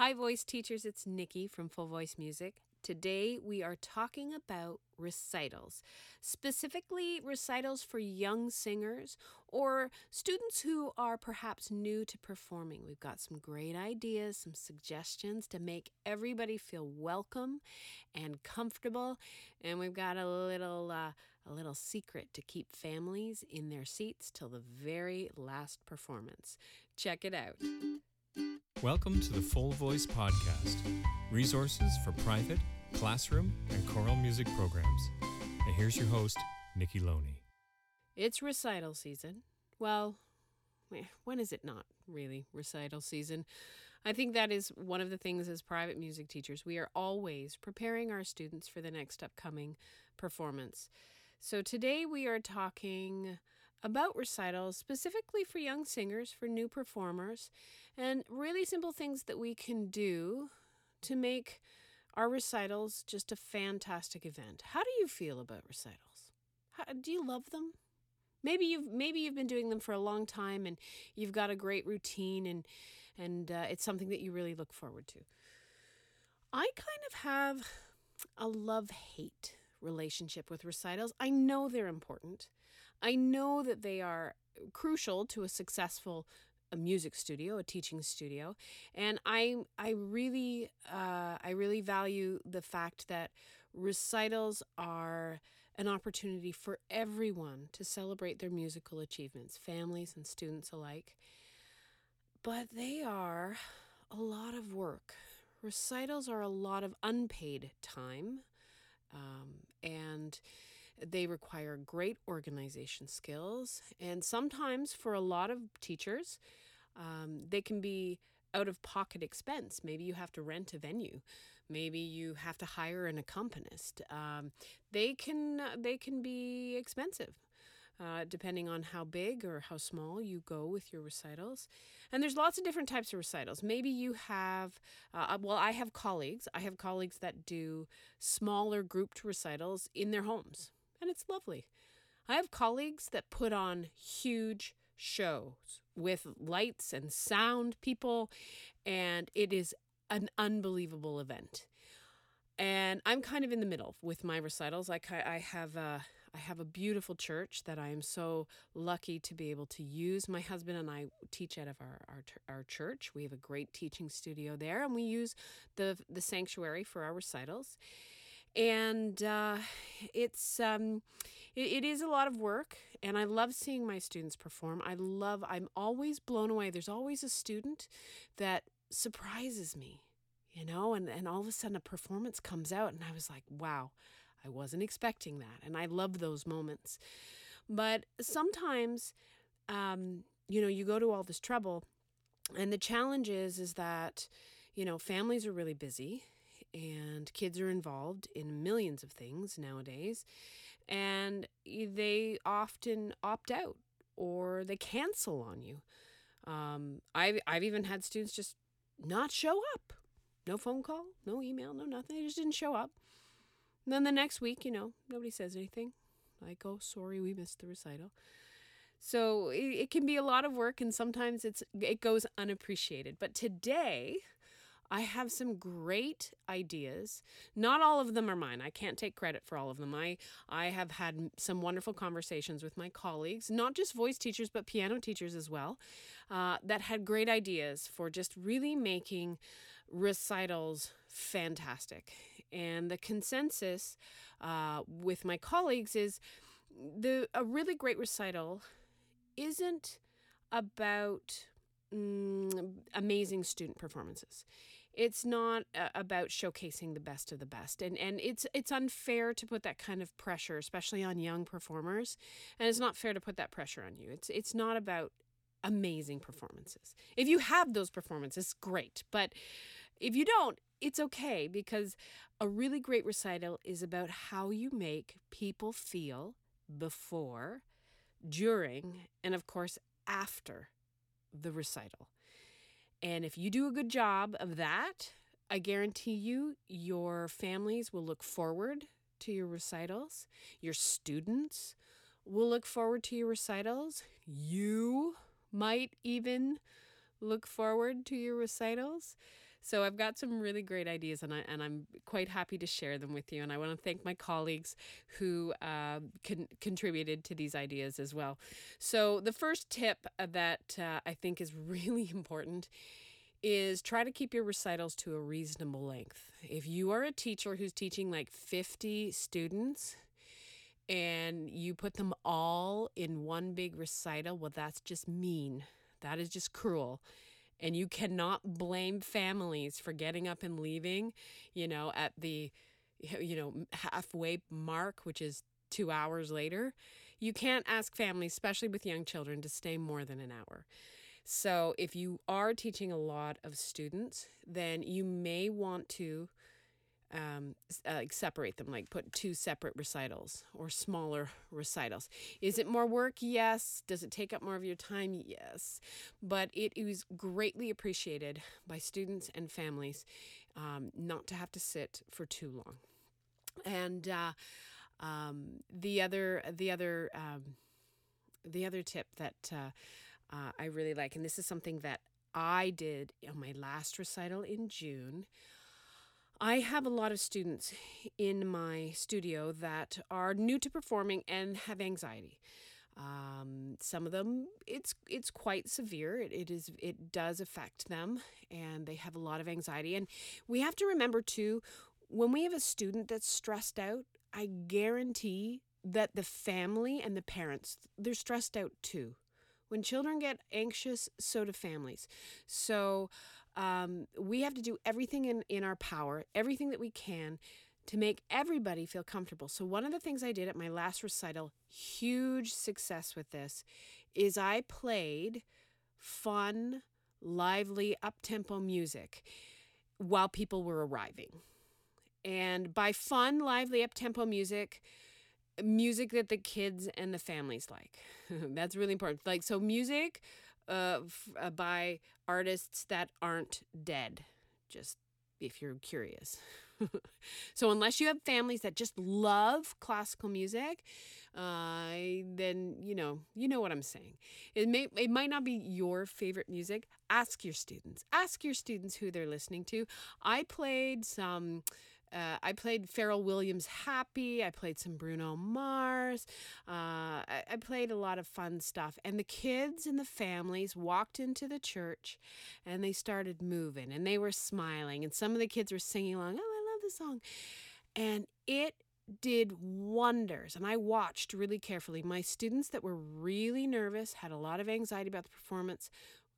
Hi, voice teachers. It's Nikki from Full Voice Music. Today we are talking about recitals, specifically recitals for young singers or students who are perhaps new to performing. We've got some great ideas, some suggestions to make everybody feel welcome and comfortable, and we've got a little uh, a little secret to keep families in their seats till the very last performance. Check it out. Welcome to the Full Voice Podcast resources for private, classroom, and choral music programs. And here's your host, Nikki Loney. It's recital season. Well, when is it not really recital season? I think that is one of the things as private music teachers. We are always preparing our students for the next upcoming performance. So today we are talking about recitals specifically for young singers, for new performers, and really simple things that we can do to make our recitals just a fantastic event. How do you feel about recitals? How, do you love them? Maybe you've maybe you've been doing them for a long time and you've got a great routine and and uh, it's something that you really look forward to. I kind of have a love hate relationship with recitals. I know they're important. I know that they are crucial to a successful a music studio, a teaching studio, and I I really uh, I really value the fact that recitals are an opportunity for everyone to celebrate their musical achievements, families and students alike. But they are a lot of work. Recitals are a lot of unpaid time. Um, and they require great organization skills. And sometimes, for a lot of teachers, um, they can be out of pocket expense. Maybe you have to rent a venue. Maybe you have to hire an accompanist. Um, they can they can be expensive uh, depending on how big or how small you go with your recitals. And there's lots of different types of recitals. Maybe you have, uh, well, I have colleagues. I have colleagues that do smaller grouped recitals in their homes, and it's lovely. I have colleagues that put on huge shows with lights and sound people, and it is an unbelievable event. And I'm kind of in the middle with my recitals. I, I have uh, I have a beautiful church that I am so lucky to be able to use. My husband and I teach out of our, our, our church. We have a great teaching studio there, and we use the, the sanctuary for our recitals. And uh, it's um, it, it is a lot of work, and I love seeing my students perform. I love. I'm always blown away. There's always a student that surprises me you know and and all of a sudden a performance comes out and i was like wow I wasn't expecting that. And I love those moments. But sometimes, um, you know, you go to all this trouble. And the challenge is, is that, you know, families are really busy and kids are involved in millions of things nowadays. And they often opt out or they cancel on you. Um, I've, I've even had students just not show up. No phone call, no email, no nothing. They just didn't show up. And then the next week, you know, nobody says anything. Like, oh, sorry, we missed the recital. So it, it can be a lot of work, and sometimes it's it goes unappreciated. But today, I have some great ideas. Not all of them are mine. I can't take credit for all of them. I, I have had some wonderful conversations with my colleagues, not just voice teachers, but piano teachers as well, uh, that had great ideas for just really making recitals fantastic. And the consensus uh, with my colleagues is the a really great recital isn't about mm, amazing student performances. It's not uh, about showcasing the best of the best, and and it's it's unfair to put that kind of pressure, especially on young performers, and it's not fair to put that pressure on you. It's it's not about amazing performances. If you have those performances, great, but if you don't. It's okay because a really great recital is about how you make people feel before, during, and of course, after the recital. And if you do a good job of that, I guarantee you, your families will look forward to your recitals. Your students will look forward to your recitals. You might even look forward to your recitals. So I've got some really great ideas, and I and I'm quite happy to share them with you. And I want to thank my colleagues who uh, con- contributed to these ideas as well. So the first tip that uh, I think is really important is try to keep your recitals to a reasonable length. If you are a teacher who's teaching like 50 students and you put them all in one big recital, well, that's just mean. That is just cruel. And you cannot blame families for getting up and leaving, you know, at the you know, halfway mark, which is 2 hours later. You can't ask families, especially with young children, to stay more than an hour. So, if you are teaching a lot of students, then you may want to um, uh, separate them, like put two separate recitals or smaller recitals. Is it more work? Yes. Does it take up more of your time? Yes. But it is greatly appreciated by students and families um, not to have to sit for too long. And uh, um, the other, the other, um, the other tip that uh, uh, I really like, and this is something that I did on my last recital in June. I have a lot of students in my studio that are new to performing and have anxiety. Um, some of them, it's it's quite severe. It, it is it does affect them, and they have a lot of anxiety. And we have to remember too, when we have a student that's stressed out, I guarantee that the family and the parents they're stressed out too. When children get anxious, so do families. So um, we have to do everything in, in our power, everything that we can to make everybody feel comfortable. So, one of the things I did at my last recital, huge success with this, is I played fun, lively, up tempo music while people were arriving. And by fun, lively, up tempo music, music that the kids and the families like. That's really important. Like, so music uh, f- uh, by artists that aren't dead, just if you're curious. so, unless you have families that just love classical music, uh, then you know you know what I'm saying. It may it might not be your favorite music. Ask your students. Ask your students who they're listening to. I played some uh, I played Pharrell Williams Happy. I played some Bruno Mars. Uh, I, I, played a lot of fun stuff. And the kids and the families walked into the church and they started moving and they were smiling. And some of the kids were singing along, Oh, I love the song. And it did wonders. And I watched really carefully. My students that were really nervous, had a lot of anxiety about the performance,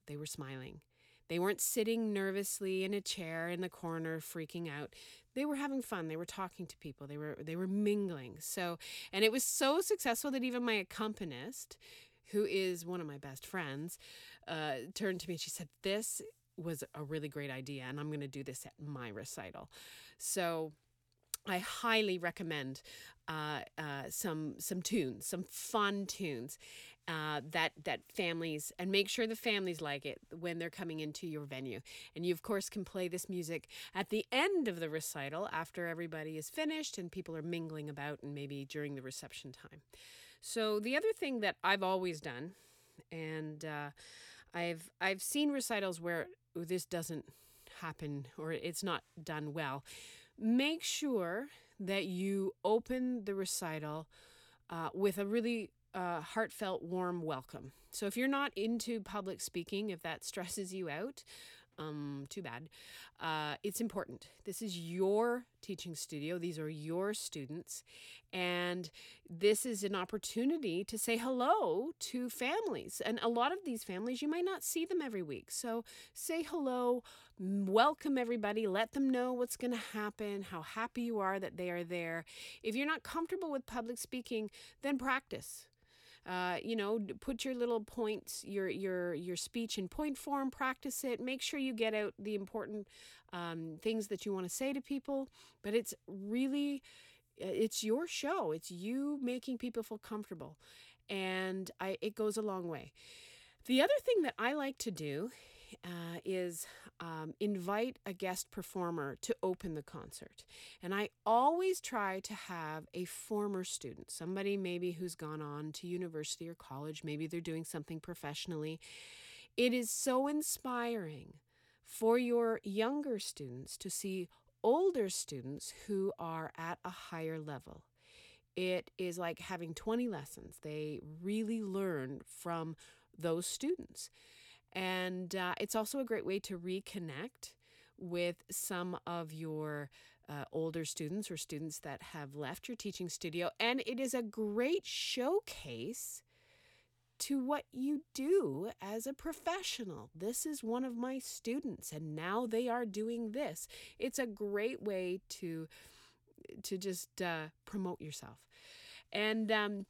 they were smiling. They weren't sitting nervously in a chair in the corner freaking out. They were having fun. They were talking to people. They were they were mingling. So and it was so successful that even my accompanist who is one of my best friends uh, turned to me and she said this was a really great idea and i'm going to do this at my recital. So I highly recommend uh, uh, some some tunes, some fun tunes, uh, that that families and make sure the families like it when they're coming into your venue. And you of course can play this music at the end of the recital after everybody is finished and people are mingling about and maybe during the reception time. So the other thing that I've always done, and uh, I've I've seen recitals where this doesn't happen or it's not done well. Make sure that you open the recital uh, with a really uh, heartfelt, warm welcome. So if you're not into public speaking, if that stresses you out, um, too bad. Uh, it's important. This is your teaching studio. These are your students. And this is an opportunity to say hello to families. And a lot of these families, you might not see them every week. So say hello, welcome everybody, let them know what's going to happen, how happy you are that they are there. If you're not comfortable with public speaking, then practice. Uh, you know, put your little points, your your your speech in point form. Practice it. Make sure you get out the important um, things that you want to say to people. But it's really, uh, it's your show. It's you making people feel comfortable, and I it goes a long way. The other thing that I like to do uh, is um, invite a guest performer to open the concert. And I always try to have a former student, somebody maybe who's gone on to university or college, maybe they're doing something professionally. It is so inspiring for your younger students to see older students who are at a higher level. It is like having 20 lessons. They really learn from those students. And uh, it's also a great way to reconnect with some of your uh, older students or students that have left your teaching studio. And it is a great showcase to what you do as a professional. This is one of my students, and now they are doing this. It's a great way to to just uh, promote yourself, and um,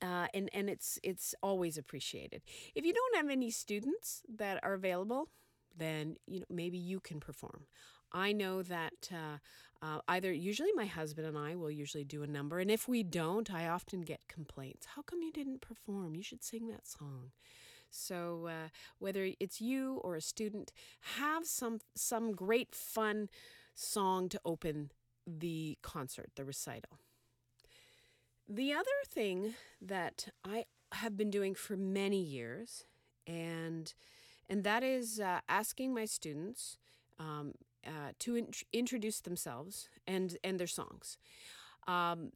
uh, and and it's it's always appreciated. If you don't have any students that are available, then you know maybe you can perform. I know that uh, uh, either usually my husband and I will usually do a number, and if we don't, I often get complaints. How come you didn't perform? You should sing that song. So uh, whether it's you or a student, have some some great fun song to open the concert, the recital. The other thing that I have been doing for many years, and and that is uh, asking my students um, uh, to in- introduce themselves and and their songs. Um,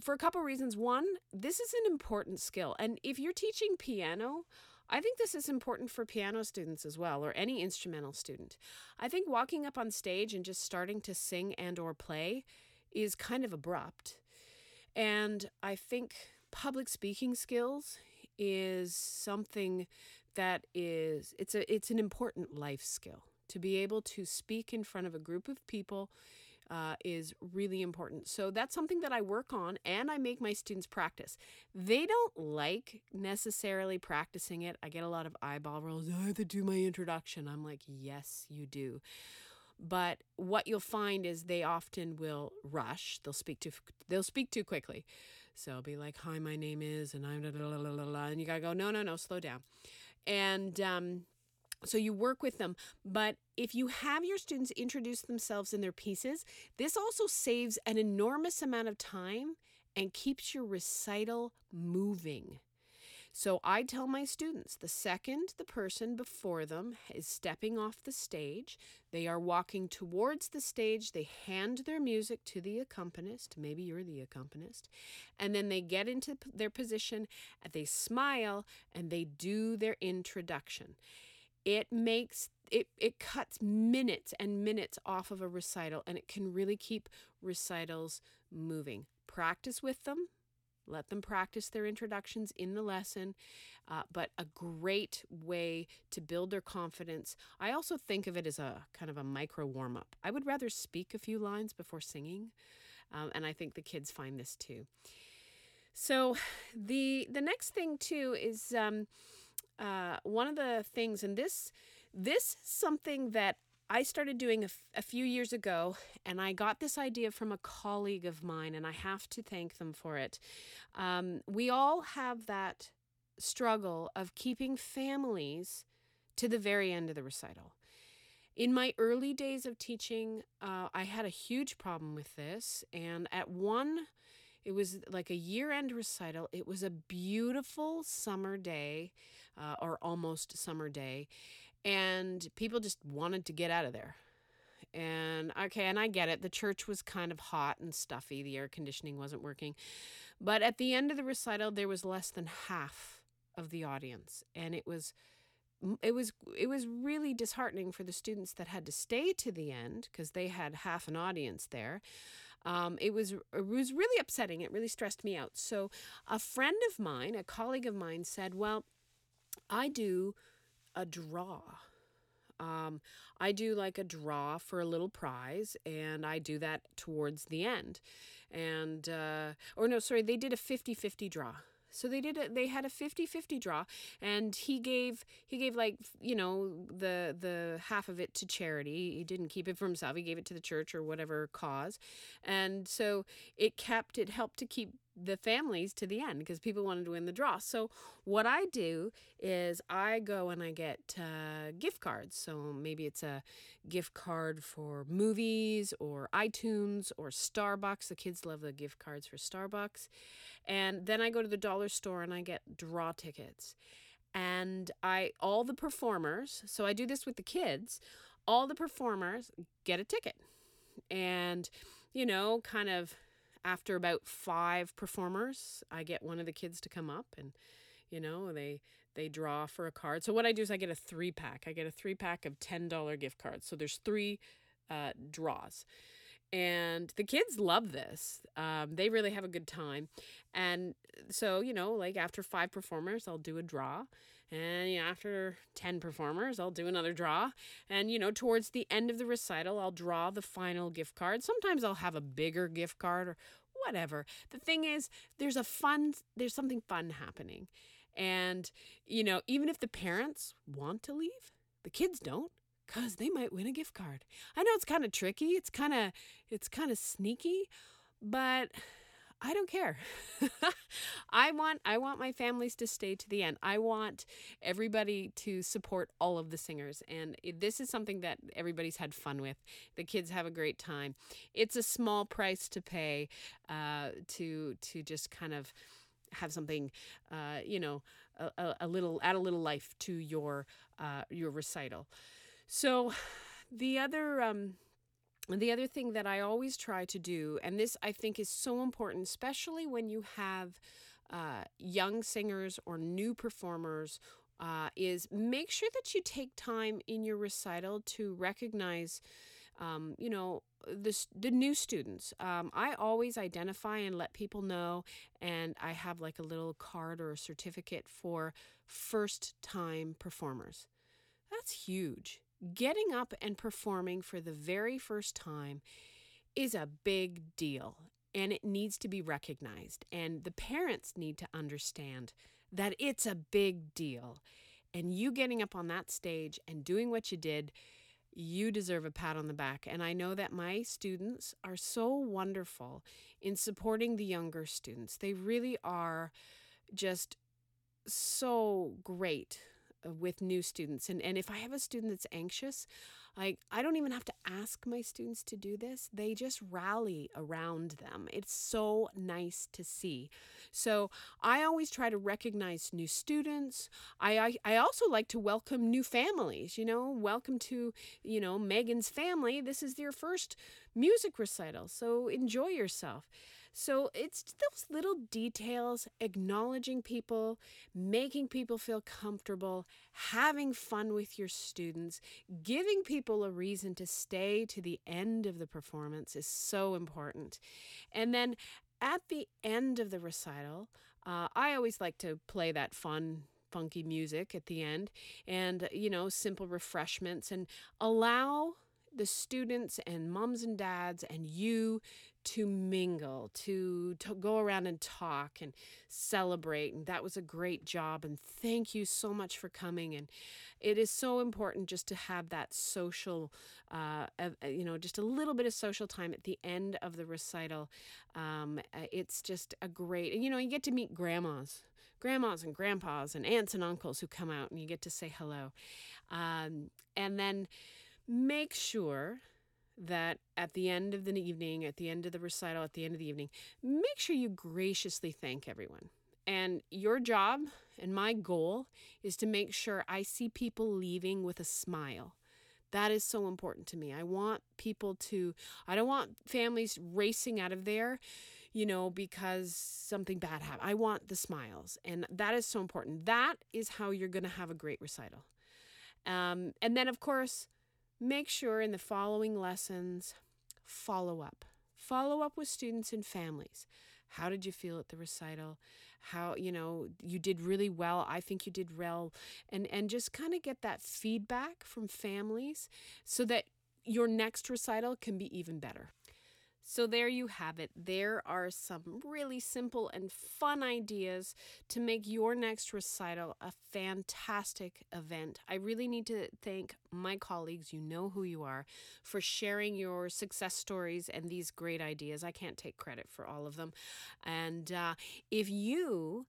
for a couple reasons. One, this is an important skill, and if you're teaching piano, I think this is important for piano students as well, or any instrumental student. I think walking up on stage and just starting to sing and or play is kind of abrupt, and I think public speaking skills is something that is it's a it's an important life skill to be able to speak in front of a group of people uh, is really important. So that's something that I work on and I make my students practice. They don't like necessarily practicing it. I get a lot of eyeball rolls. I have to do my introduction. I'm like, yes, you do. But what you'll find is they often will rush. They'll speak too. They'll speak too quickly. So I'll be like, "Hi, my name is," and I'm, and you gotta go, "No, no, no, slow down." And um, so you work with them. But if you have your students introduce themselves in their pieces, this also saves an enormous amount of time and keeps your recital moving. So I tell my students the second the person before them is stepping off the stage, they are walking towards the stage, they hand their music to the accompanist, maybe you're the accompanist, and then they get into their position, they smile, and they do their introduction. It makes it, it cuts minutes and minutes off of a recital and it can really keep recitals moving. Practice with them let them practice their introductions in the lesson uh, but a great way to build their confidence. I also think of it as a kind of a micro warm-up. I would rather speak a few lines before singing um, and i think the kids find this too. So the the next thing too is um, uh, one of the things, and this this is something that I started doing a, f- a few years ago, and I got this idea from a colleague of mine, and I have to thank them for it. Um, we all have that struggle of keeping families to the very end of the recital. In my early days of teaching, uh, I had a huge problem with this, and at one it was like a year end recital. It was a beautiful summer day, uh, or almost summer day, and people just wanted to get out of there. And okay, and I get it. The church was kind of hot and stuffy, the air conditioning wasn't working. But at the end of the recital, there was less than half of the audience, and it was it was it was really disheartening for the students that had to stay to the end because they had half an audience there um, it was it was really upsetting. It really stressed me out. So a friend of mine, a colleague of mine, said, "Well, I do a draw." Um, I do like a draw for a little prize, and I do that towards the end. And, uh, or no, sorry, they did a 50 50 draw. So they did a, they had a 50-50 draw and he gave he gave like you know the the half of it to charity. He didn't keep it for himself. He gave it to the church or whatever cause. And so it kept it helped to keep the families to the end because people wanted to win the draw. So what I do is I go and I get uh, gift cards. So maybe it's a gift card for movies or iTunes or Starbucks. The kids love the gift cards for Starbucks. And then I go to the dollar store and I get draw tickets. and I all the performers, so I do this with the kids, all the performers get a ticket. And you know, kind of after about 5 performers, I get one of the kids to come up and you know, they they draw for a card. So what I do is I get a 3 pack. I get a 3 pack of $10 gift cards. So there's 3 uh, draws and the kids love this. Um, they really have a good time. And so, you know, like after five performers, I'll do a draw. And you know, after 10 performers, I'll do another draw. And, you know, towards the end of the recital, I'll draw the final gift card. Sometimes I'll have a bigger gift card or whatever. The thing is, there's a fun, there's something fun happening. And, you know, even if the parents want to leave, the kids don't because they might win a gift card. I know it's kind of tricky. It's kind of it's kind of sneaky, but I don't care. I want I want my families to stay to the end. I want everybody to support all of the singers and this is something that everybody's had fun with. The kids have a great time. It's a small price to pay uh, to to just kind of have something, uh, you know, a, a, little add a little life to your uh, your recital. So, the other um, the other thing that I always try to do, and this I think is so important, especially when you have uh, young singers or new performers, uh, is make sure that you take time in your recital to recognize, um, you know, the, the new students. Um, I always identify and let people know, and I have like a little card or a certificate for first time performers. That's huge getting up and performing for the very first time is a big deal and it needs to be recognized. And the parents need to understand that it's a big deal. And you getting up on that stage and doing what you did, you deserve a pat on the back. And I know that my students are so wonderful in supporting the younger students. They really are just so great with new students. And, and if I have a student that's anxious, like I don't even have to ask my students to do this. They just rally around them. It's so nice to see. So I always try to recognize new students. I, I, I also like to welcome new families, you know, welcome to, you know, Megan's family. This is their first music recital. So enjoy yourself. So it's those little details, acknowledging people, making people feel comfortable, having fun with your students, giving people a reason to stay to the end of the performance is so important. And then at the end of the recital, uh, I always like to play that fun funky music at the end and you know simple refreshments and allow the students and moms and dads and you to mingle, to, to go around and talk and celebrate. And that was a great job. And thank you so much for coming. And it is so important just to have that social, uh, uh, you know, just a little bit of social time at the end of the recital. Um, uh, it's just a great, you know, you get to meet grandmas grandmas and grandpas and aunts and uncles who come out and you get to say hello. Um, and then make sure that at the end of the evening, at the end of the recital, at the end of the evening, make sure you graciously thank everyone. And your job and my goal is to make sure I see people leaving with a smile. That is so important to me. I want people to, I don't want families racing out of there, you know, because something bad happened. I want the smiles. And that is so important. That is how you're going to have a great recital. Um, and then, of course, Make sure in the following lessons, follow up. Follow up with students and families. How did you feel at the recital? How, you know, you did really well. I think you did well. And and just kind of get that feedback from families so that your next recital can be even better. So, there you have it. There are some really simple and fun ideas to make your next recital a fantastic event. I really need to thank my colleagues, you know who you are, for sharing your success stories and these great ideas. I can't take credit for all of them. And uh, if you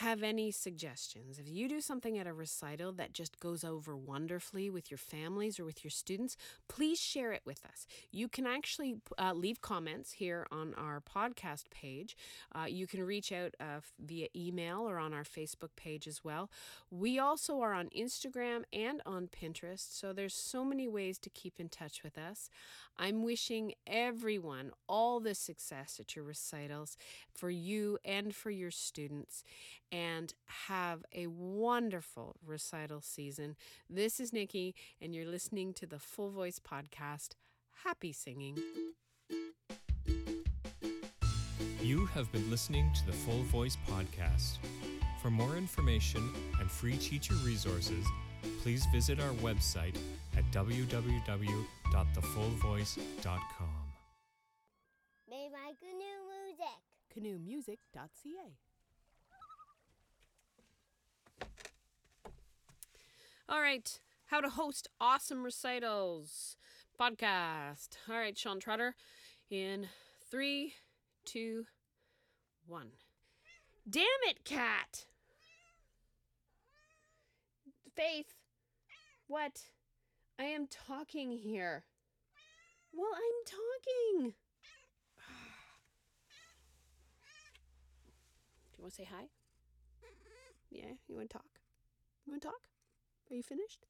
have any suggestions, if you do something at a recital that just goes over wonderfully with your families or with your students, please share it with us. You can actually uh, leave comments here on our podcast page. Uh, you can reach out uh, via email or on our Facebook page as well. We also are on Instagram and on Pinterest, so there's so many ways to keep in touch with us. I'm wishing everyone all the success at your recitals for you and for your students and have a wonderful recital season. This is Nikki, and you're listening to the Full Voice Podcast. Happy singing. You have been listening to the Full Voice Podcast. For more information and free teacher resources, please visit our website at www.thefullvoice.com. Made my canoe music. Canoemusic.ca. All right, how to host awesome recitals podcast. All right, Sean Trotter, in three, two, one. Damn it, cat! Faith, what? I am talking here. Well, I'm talking. Do you want to say hi? Yeah, you want to talk? You want to talk? Are you finished?